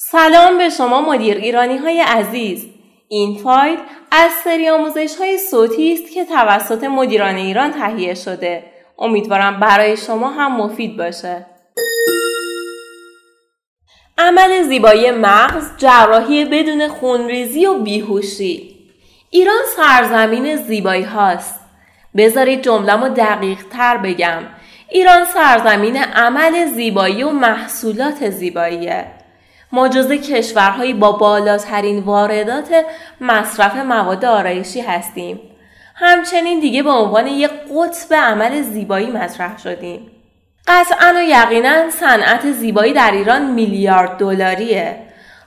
سلام به شما مدیر ایرانی های عزیز. این فایل از سری آموزش های صوتی است که توسط مدیران ایران تهیه شده. امیدوارم برای شما هم مفید باشه. عمل زیبایی مغز جراحی بدون خونریزی و بیهوشی. ایران سرزمین زیبایی هاست. بذارید جملم دقیق تر بگم. ایران سرزمین عمل زیبایی و محصولات زیباییه. جزو کشورهایی با بالاترین واردات مصرف مواد آرایشی هستیم. همچنین دیگه به عنوان یک قطب عمل زیبایی مطرح شدیم. قطعا و یقینا صنعت زیبایی در ایران میلیارد دلاریه.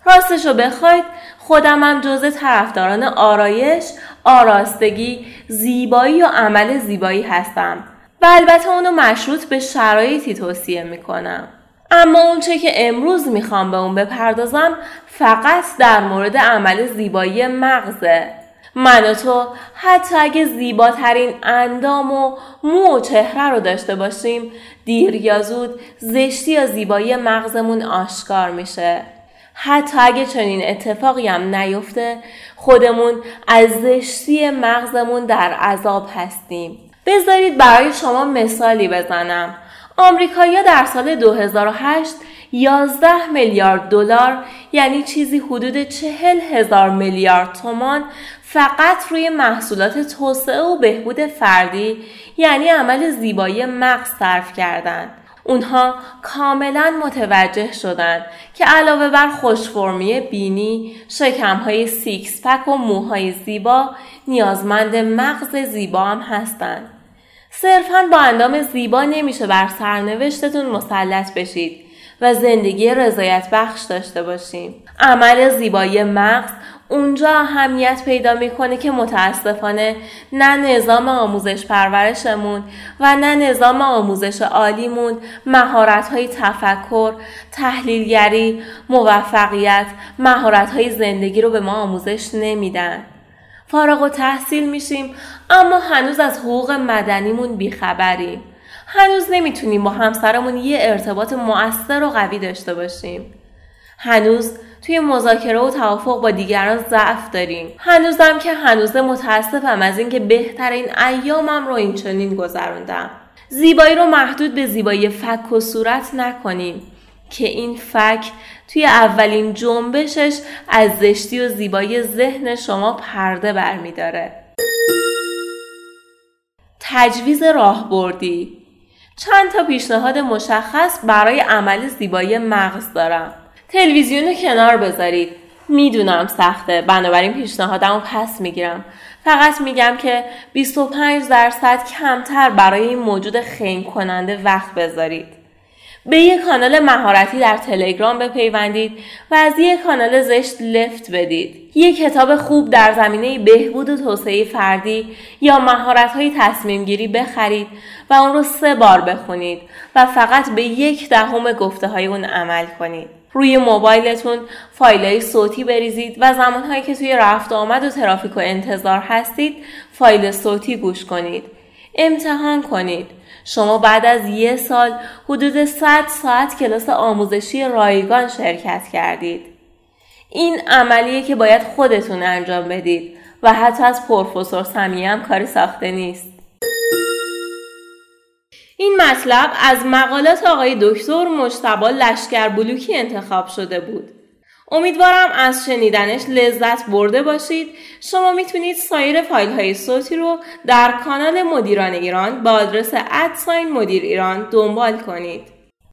راستش رو بخواید خودم هم جزء طرفداران آرایش، آراستگی، زیبایی و عمل زیبایی هستم و البته اونو مشروط به شرایطی توصیه می‌کنم. اما اونچه که امروز می‌خوام به اون بپردازم فقط در مورد عمل زیبایی مغزه. من و تو حتی اگه زیباترین اندام و مو و چهره رو داشته باشیم دیر یا زود زشتی یا زیبایی مغزمون آشکار میشه. حتی اگه چنین اتفاقی هم نیفته خودمون از زشتی مغزمون در عذاب هستیم. بذارید برای شما مثالی بزنم. آمریکایی‌ها در سال 2008 11 میلیارد دلار یعنی چیزی حدود 40 هزار میلیارد تومان فقط روی محصولات توسعه و بهبود فردی یعنی عمل زیبایی مغز صرف کردند. اونها کاملا متوجه شدند که علاوه بر خوشفرمی بینی، شکمهای سیکس پک و موهای زیبا نیازمند مغز زیبا هم هستند. صرفا با اندام زیبا نمیشه بر سرنوشتتون مسلط بشید و زندگی رضایت بخش داشته باشیم. عمل زیبایی مغز اونجا اهمیت پیدا می‌کنه که متاسفانه نه نظام آموزش پرورشمون و نه نظام آموزش عالیمون مهارت های تفکر، تحلیلگری، موفقیت، مهارت های زندگی رو به ما آموزش نمیدن. فارغ و تحصیل میشیم اما هنوز از حقوق مدنیمون بیخبریم. هنوز نمی‌تونیم با همسرمون یه ارتباط مؤثر و قوی داشته باشیم. هنوز توی مذاکره و توافق با دیگران ضعف داریم هنوزم که هنوزه متاسفم از اینکه بهترین ایامم رو این چنین گذروندم زیبایی رو محدود به زیبایی فک و صورت نکنیم که این فک توی اولین جنبشش از زشتی و زیبایی ذهن شما پرده برمیداره. تجویز راهبردی. چند تا پیشنهاد مشخص برای عمل زیبایی مغز دارم. تلویزیون رو کنار بذارید. می‌دونم سخته. بنابراین پیشنهادم رو پس می‌گیرم. فقط میگم که 25 درصد کمتر برای این موجود خیم کننده وقت بذارید. به یک کانال مهارتی در تلگرام بپیوندید و از یک کانال زشت لفت بدید. یک کتاب خوب در زمینه بهبود و توسعه فردی یا مهارت های تصمیم گیری بخرید و اون رو سه بار بخونید و فقط به یک دهم گفته های اون عمل کنید. روی موبایلتون فایل صوتی بریزید و زمانهایی که توی رفت آمد و ترافیک و انتظار هستید فایل صوتی گوش کنید. امتحان کنید. شما بعد از یه سال حدود 100 ساعت کلاس آموزشی رایگان شرکت کردید. این عملیه که باید خودتون انجام بدید و حتی از پروفسور سمیه هم کاری ساخته نیست. این مطلب از مقالات آقای دکتر مجتبا لشکر بلوکی انتخاب شده بود. امیدوارم از شنیدنش لذت برده باشید. شما می‌تونید سایر فایل های صوتی رو در کانال مدیران ایران با آدرس ادساین مدیر ایران دنبال کنید.